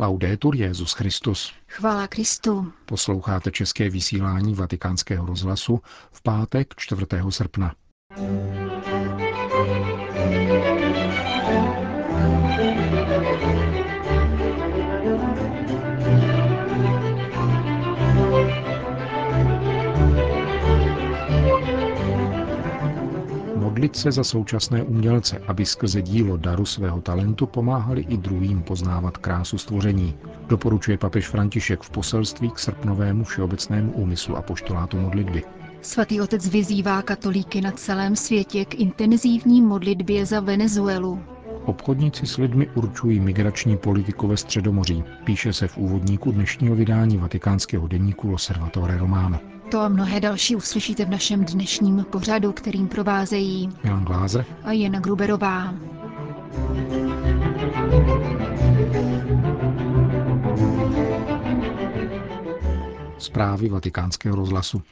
Laudetur Jezus Christus. Chvála Kristu. Posloucháte české vysílání Vatikánského rozhlasu v pátek 4. srpna. Modlit se za současné umělce, aby skrze dílo daru svého talentu pomáhali i druhým poznávat krásu stvoření. Doporučuje papež František v poselství k srpnovému všeobecnému úmyslu a poštolátu modlitby. Svatý otec vyzývá katolíky na celém světě k intenzivní modlitbě za Venezuelu. Obchodníci s lidmi určují migrační politiku ve Středomoří, píše se v úvodníku dnešního vydání vatikánského deníku Loservatore Romano. To a mnohé další uslyšíte v našem dnešním pořadu, kterým provázejí Jan Glázer a Jana Gruberová. Zprávy vatikánského rozhlasu.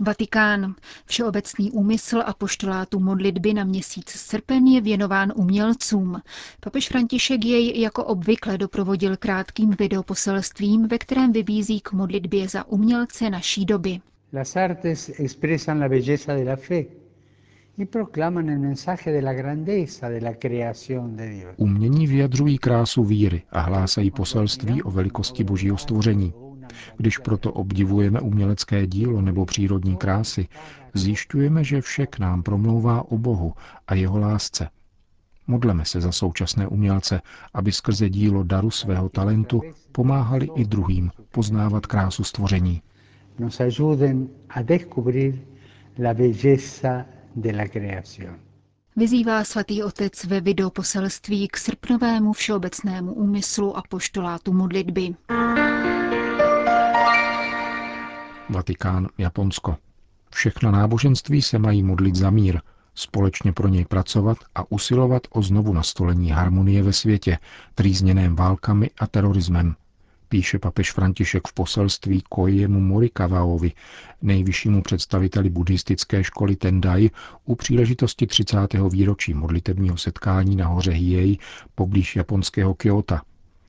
Vatikán. Všeobecný úmysl a poštolátu modlitby na měsíc srpen je věnován umělcům. Papež František jej jako obvykle doprovodil krátkým videoposelstvím, ve kterém vybízí k modlitbě za umělce naší doby. Las artes expresan la belleza de la fe y proclaman el mensaje de la grandeza de la creación de Dios. Umění vyjadřují krásu víry a hlásají poselství o velikosti božího stvoření. Když proto obdivujeme umělecké dílo nebo přírodní krásy, zjišťujeme, že vše k nám promlouvá o Bohu a jeho lásce. Modleme se za současné umělce, aby skrze dílo daru svého talentu pomáhali i druhým poznávat krásu stvoření. Nos ayuden a descubrir la belleza de la creación. Vyzývá svatý otec ve videoposelství k srpnovému všeobecnému úmyslu a poštolátu modlitby. Vatikán, Japonsko. Všechna náboženství se mají modlit za mír, společně pro něj pracovat a usilovat o znovu nastolení harmonie ve světě, trýzněném válkami a terorismem, píše papež František v poselství Kojemu Morikavaovi, nejvyššímu představiteli buddhistické školy Tendai, u příležitosti 30. výročí modlitebního setkání na hoře Hiei poblíž japonského Kyoto.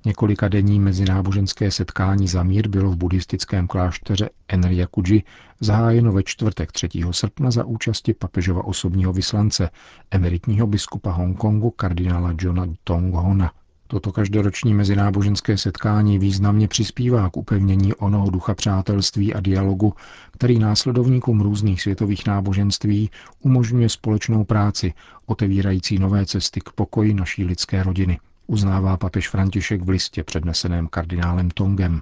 Několika denní mezináboženské setkání za mír bylo v buddhistickém klášteře Enryakuji zahájeno ve čtvrtek 3. srpna za účasti papežova osobního vyslance, emeritního biskupa Hongkongu kardinála Johna Tonghona. Toto každoroční mezináboženské setkání významně přispívá k upevnění onoho ducha přátelství a dialogu, který následovníkům různých světových náboženství umožňuje společnou práci, otevírající nové cesty k pokoji naší lidské rodiny uznává papež František v listě předneseném kardinálem Tongem.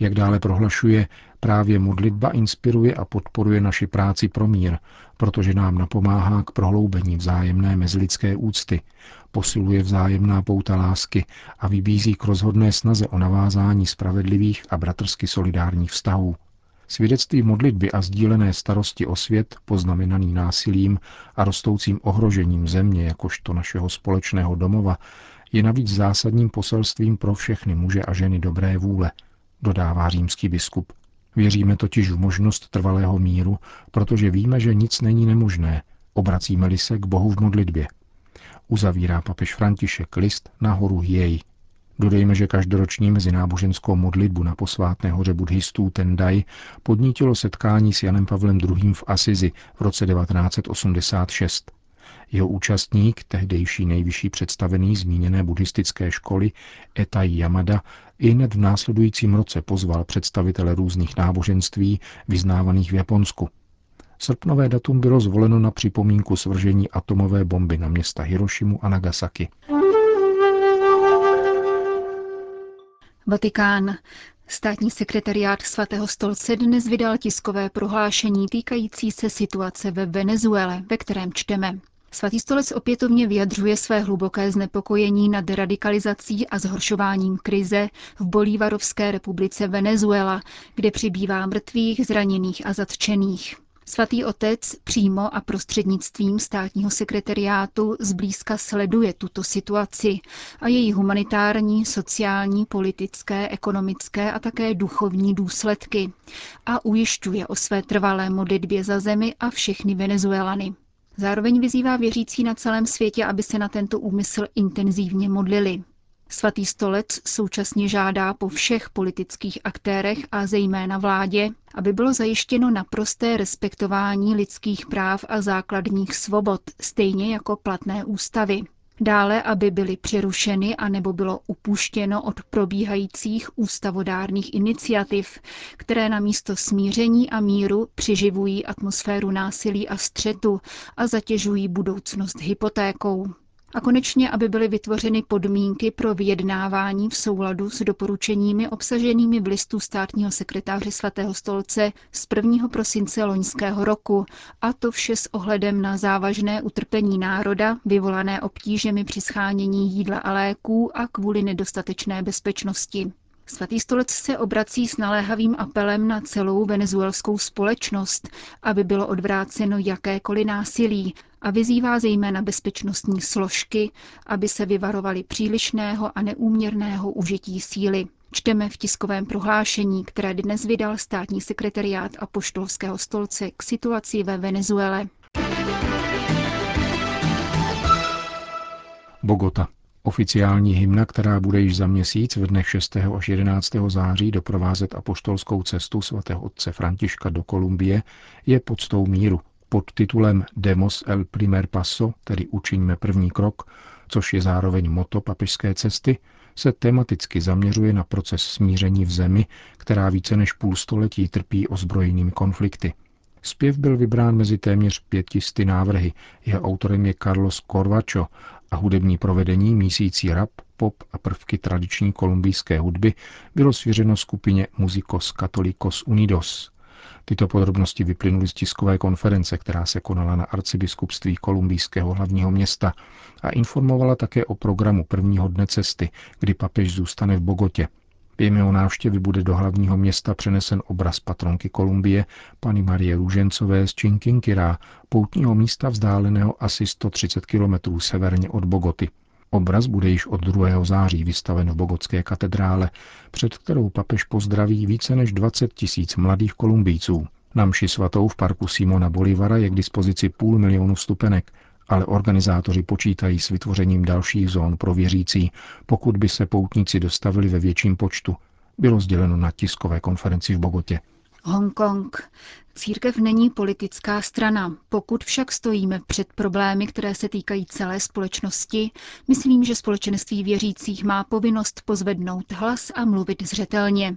Jak dále prohlašuje, právě modlitba inspiruje a podporuje naši práci pro mír, protože nám napomáhá k prohloubení vzájemné mezilidské úcty, posiluje vzájemná pouta lásky a vybízí k rozhodné snaze o navázání spravedlivých a bratrsky solidárních vztahů. Svědectví modlitby a sdílené starosti o svět, poznamenaný násilím a rostoucím ohrožením země jakožto našeho společného domova, je navíc zásadním poselstvím pro všechny muže a ženy dobré vůle, dodává římský biskup. Věříme totiž v možnost trvalého míru, protože víme, že nic není nemožné, obracíme-li se k Bohu v modlitbě. Uzavírá papež František list na horu Jej. Dodejme, že každoroční mezináboženskou modlitbu na posvátné hoře buddhistů Tendai podnítilo setkání s Janem Pavlem II. v Asizi v roce 1986. Jeho účastník, tehdejší nejvyšší představený zmíněné buddhistické školy Etai Yamada, i hned v následujícím roce pozval představitele různých náboženství vyznávaných v Japonsku. Srpnové datum bylo zvoleno na připomínku svržení atomové bomby na města Hirošimu a Nagasaki. Vatikán. Státní sekretariát svatého stolce dnes vydal tiskové prohlášení týkající se situace ve Venezuele, ve kterém čteme. Svatý stolec opětovně vyjadřuje své hluboké znepokojení nad radikalizací a zhoršováním krize v Bolívarovské republice Venezuela, kde přibývá mrtvých, zraněných a zatčených. Svatý otec přímo a prostřednictvím státního sekretariátu zblízka sleduje tuto situaci a její humanitární, sociální, politické, ekonomické a také duchovní důsledky a ujišťuje o své trvalé modlitbě za zemi a všechny Venezuelany. Zároveň vyzývá věřící na celém světě, aby se na tento úmysl intenzivně modlili. Svatý stolec současně žádá po všech politických aktérech a zejména vládě, aby bylo zajištěno naprosté respektování lidských práv a základních svobod, stejně jako platné ústavy. Dále, aby byly přerušeny a nebo bylo upuštěno od probíhajících ústavodárných iniciativ, které na místo smíření a míru přiživují atmosféru násilí a střetu a zatěžují budoucnost hypotékou. A konečně, aby byly vytvořeny podmínky pro vyjednávání v souladu s doporučeními obsaženými v listu státního sekretáře svatého stolce z 1. prosince loňského roku, a to vše s ohledem na závažné utrpení národa, vyvolané obtížemi při schánění jídla a léků a kvůli nedostatečné bezpečnosti. Svatý stolec se obrací s naléhavým apelem na celou venezuelskou společnost, aby bylo odvráceno jakékoliv násilí a vyzývá zejména bezpečnostní složky, aby se vyvarovali přílišného a neúměrného užití síly. Čteme v tiskovém prohlášení, které dnes vydal státní sekretariát a poštolského stolce k situaci ve Venezuele. Bogota. Oficiální hymna, která bude již za měsíc v dnech 6. až 11. září doprovázet apoštolskou cestu svatého otce Františka do Kolumbie, je podstou míru pod titulem Demos el primer paso, tedy Učiňme první krok, což je zároveň moto papežské cesty, se tematicky zaměřuje na proces smíření v zemi, která více než půl století trpí ozbrojenými konflikty. Zpěv byl vybrán mezi téměř pětisty návrhy, jeho autorem je Carlos Corvacho a hudební provedení mísící rap, pop a prvky tradiční kolumbijské hudby bylo svěřeno skupině Musicos Católicos Unidos. Tyto podrobnosti vyplynuly z tiskové konference, která se konala na arcibiskupství kolumbijského hlavního města a informovala také o programu prvního dne cesty, kdy papež zůstane v Bogotě. Během jeho návštěvy bude do hlavního města přenesen obraz patronky Kolumbie, paní Marie Růžencové z Chinkinkira, poutního místa vzdáleného asi 130 kilometrů severně od Bogoty. Obraz bude již od 2. září vystaven v Bogotské katedrále, před kterou papež pozdraví více než 20 tisíc mladých Kolumbijců. Na mši svatou v parku Simona Bolivara je k dispozici půl milionu vstupenek, ale organizátoři počítají s vytvořením dalších zón pro věřící, pokud by se poutníci dostavili ve větším počtu, bylo sděleno na tiskové konferenci v Bogotě. Hongkong. Církev není politická strana. Pokud však stojíme před problémy, které se týkají celé společnosti, myslím, že společenství věřících má povinnost pozvednout hlas a mluvit zřetelně,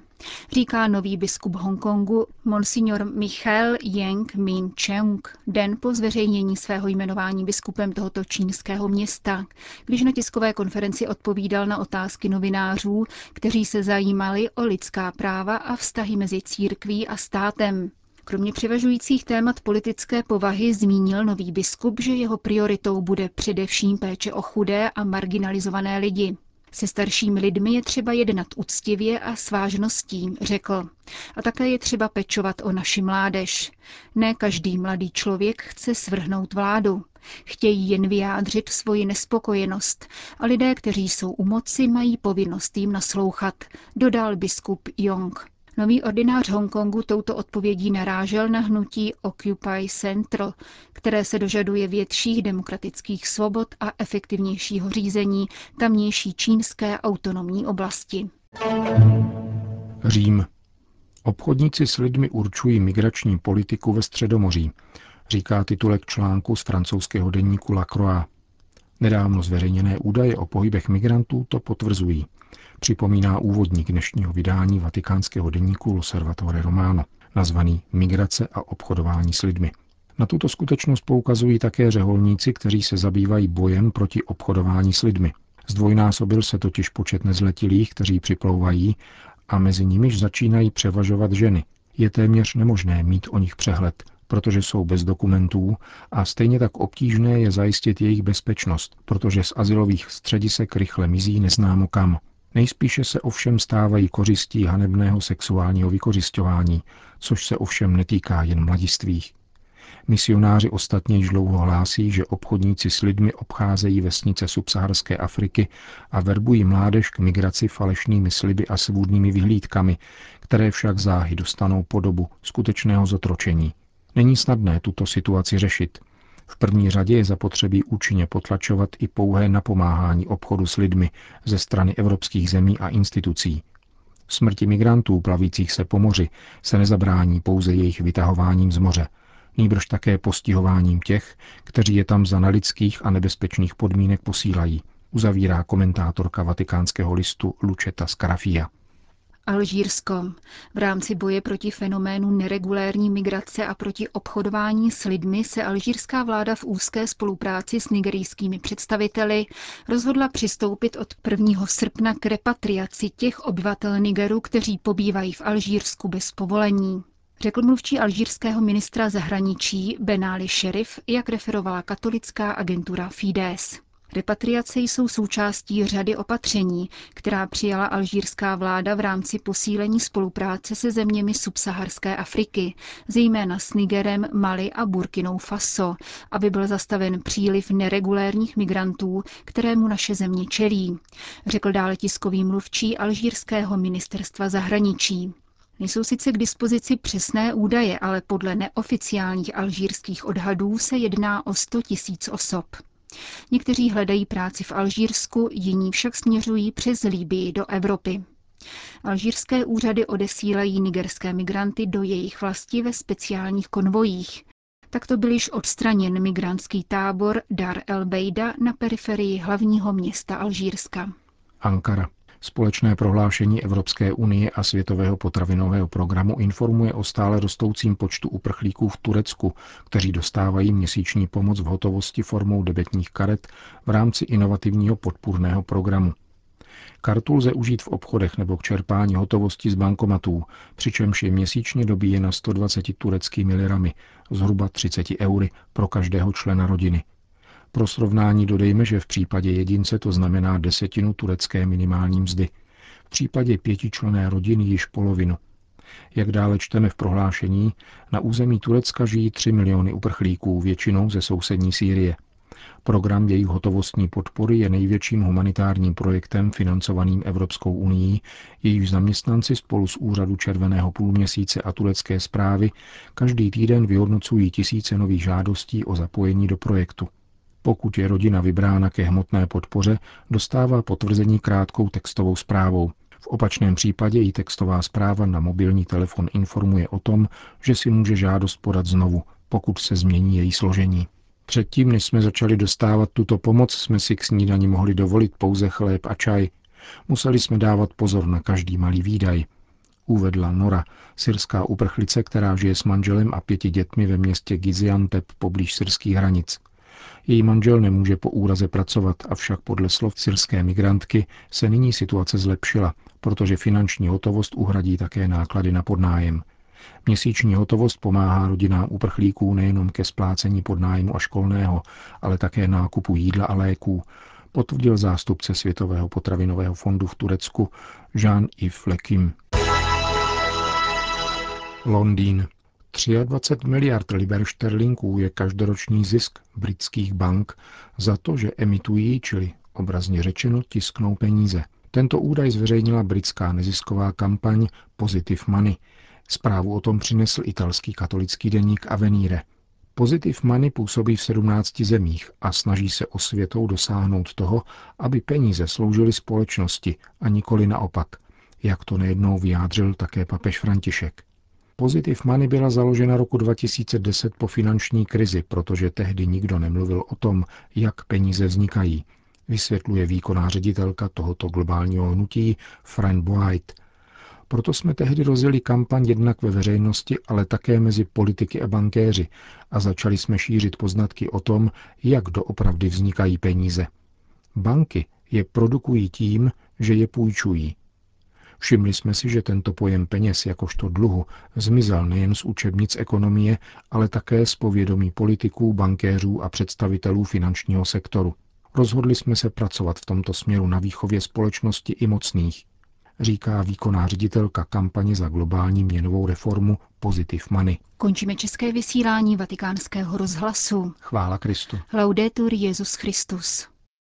říká nový biskup Hongkongu monsignor Michael Yang Min Cheung den po zveřejnění svého jmenování biskupem tohoto čínského města, když na tiskové konferenci odpovídal na otázky novinářů, kteří se zajímali o lidská práva a vztahy mezi církví a státem. Kromě převažujících témat politické povahy zmínil nový biskup, že jeho prioritou bude především péče o chudé a marginalizované lidi. Se staršími lidmi je třeba jednat úctivě a s vážností, řekl. A také je třeba pečovat o naši mládež. Ne každý mladý člověk chce svrhnout vládu. Chtějí jen vyjádřit svoji nespokojenost a lidé, kteří jsou u moci, mají povinnost jim naslouchat, dodal biskup Jong. Nový ordinář Hongkongu touto odpovědí narážel na hnutí Occupy Central, které se dožaduje větších demokratických svobod a efektivnějšího řízení tamnější čínské autonomní oblasti. Řím. Obchodníci s lidmi určují migrační politiku ve Středomoří, říká titulek článku z francouzského denníku La Croix. Nedávno zveřejněné údaje o pohybech migrantů to potvrzují připomíná úvodník dnešního vydání vatikánského deníku Loservatore Romano, nazvaný Migrace a obchodování s lidmi. Na tuto skutečnost poukazují také řeholníci, kteří se zabývají bojem proti obchodování s lidmi. Zdvojnásobil se totiž počet nezletilých, kteří připlouvají a mezi nimiž začínají převažovat ženy. Je téměř nemožné mít o nich přehled, protože jsou bez dokumentů a stejně tak obtížné je zajistit jejich bezpečnost, protože z asilových středisek rychle mizí neznámo kam. Nejspíše se ovšem stávají kořistí hanebného sexuálního vykořišťování, což se ovšem netýká jen mladistvých. Misionáři ostatně již dlouho hlásí, že obchodníci s lidmi obcházejí vesnice subsaharské Afriky a verbují mládež k migraci falešnými sliby a svůdnými vyhlídkami, které však záhy dostanou podobu skutečného zotročení. Není snadné tuto situaci řešit. V první řadě je zapotřebí účinně potlačovat i pouhé napomáhání obchodu s lidmi ze strany evropských zemí a institucí. Smrti migrantů plavících se po moři se nezabrání pouze jejich vytahováním z moře, nýbrž také postihováním těch, kteří je tam za nelidských a nebezpečných podmínek posílají, uzavírá komentátorka vatikánského listu Lučeta Scarafia. Alžírsko. V rámci boje proti fenoménu neregulérní migrace a proti obchodování s lidmi se alžírská vláda v úzké spolupráci s nigerijskými představiteli rozhodla přistoupit od 1. srpna k repatriaci těch obyvatel Nigeru, kteří pobývají v Alžírsku bez povolení. Řekl mluvčí alžírského ministra zahraničí Benali Šerif, jak referovala katolická agentura Fides. Repatriace jsou součástí řady opatření, která přijala alžírská vláda v rámci posílení spolupráce se zeměmi subsaharské Afriky, zejména s Nigerem, Mali a Burkinou Faso, aby byl zastaven příliv neregulérních migrantů, kterému naše země čelí, řekl dále tiskový mluvčí alžírského ministerstva zahraničí. Nejsou sice k dispozici přesné údaje, ale podle neoficiálních alžírských odhadů se jedná o 100 tisíc osob. Někteří hledají práci v Alžírsku, jiní však směřují přes Líbii do Evropy. Alžírské úřady odesílají nigerské migranty do jejich vlasti ve speciálních konvojích. Takto byl již odstraněn migrantský tábor Dar el Beida na periferii hlavního města Alžírska. Ankara. Společné prohlášení Evropské unie a Světového potravinového programu informuje o stále rostoucím počtu uprchlíků v Turecku, kteří dostávají měsíční pomoc v hotovosti formou debetních karet v rámci inovativního podpůrného programu. Kartu lze užít v obchodech nebo k čerpání hotovosti z bankomatů, přičemž je měsíčně dobíjena 120 tureckými lirami, zhruba 30 eury pro každého člena rodiny – pro srovnání dodejme, že v případě jedince to znamená desetinu turecké minimální mzdy. V případě pětičlené rodiny již polovinu. Jak dále čteme v prohlášení, na území Turecka žijí 3 miliony uprchlíků, většinou ze sousední Sýrie. Program jejich hotovostní podpory je největším humanitárním projektem financovaným Evropskou unii, jejíž zaměstnanci spolu s úřadu Červeného půlměsíce a turecké zprávy každý týden vyhodnocují tisíce nových žádostí o zapojení do projektu. Pokud je rodina vybrána ke hmotné podpoře, dostává potvrzení krátkou textovou zprávou. V opačném případě i textová zpráva na mobilní telefon informuje o tom, že si může žádost podat znovu, pokud se změní její složení. Předtím, než jsme začali dostávat tuto pomoc, jsme si k snídani mohli dovolit pouze chléb a čaj. Museli jsme dávat pozor na každý malý výdaj. Uvedla Nora, syrská uprchlice, která žije s manželem a pěti dětmi ve městě Giziantep poblíž syrských hranic. Její manžel nemůže po úraze pracovat, avšak podle slov syrské migrantky se nyní situace zlepšila, protože finanční hotovost uhradí také náklady na podnájem. Měsíční hotovost pomáhá rodinám uprchlíků nejenom ke splácení podnájmu a školného, ale také nákupu jídla a léků, potvrdil zástupce Světového potravinového fondu v Turecku Jean-Yves Lekim. Londýn. 23 miliard liber šterlinků je každoroční zisk britských bank za to, že emitují, čili obrazně řečeno, tisknou peníze. Tento údaj zveřejnila britská nezisková kampaň Positive Money. Zprávu o tom přinesl italský katolický deník Avenire. Positive Money působí v 17 zemích a snaží se osvětou dosáhnout toho, aby peníze sloužily společnosti a nikoli naopak, jak to nejednou vyjádřil také papež František. Positive Money byla založena roku 2010 po finanční krizi, protože tehdy nikdo nemluvil o tom, jak peníze vznikají, vysvětluje výkonná ředitelka tohoto globálního hnutí Fran White. Proto jsme tehdy rozjeli kampaň jednak ve veřejnosti, ale také mezi politiky a bankéři a začali jsme šířit poznatky o tom, jak doopravdy vznikají peníze. Banky je produkují tím, že je půjčují, Všimli jsme si, že tento pojem peněz jakožto dluhu zmizel nejen z učebnic ekonomie, ale také z povědomí politiků, bankéřů a představitelů finančního sektoru. Rozhodli jsme se pracovat v tomto směru na výchově společnosti i mocných, říká výkonná ředitelka kampaně za globální měnovou reformu Positive Money. Končíme české vysílání vatikánského rozhlasu. Chvála Kristu. Laudetur Jezus Christus.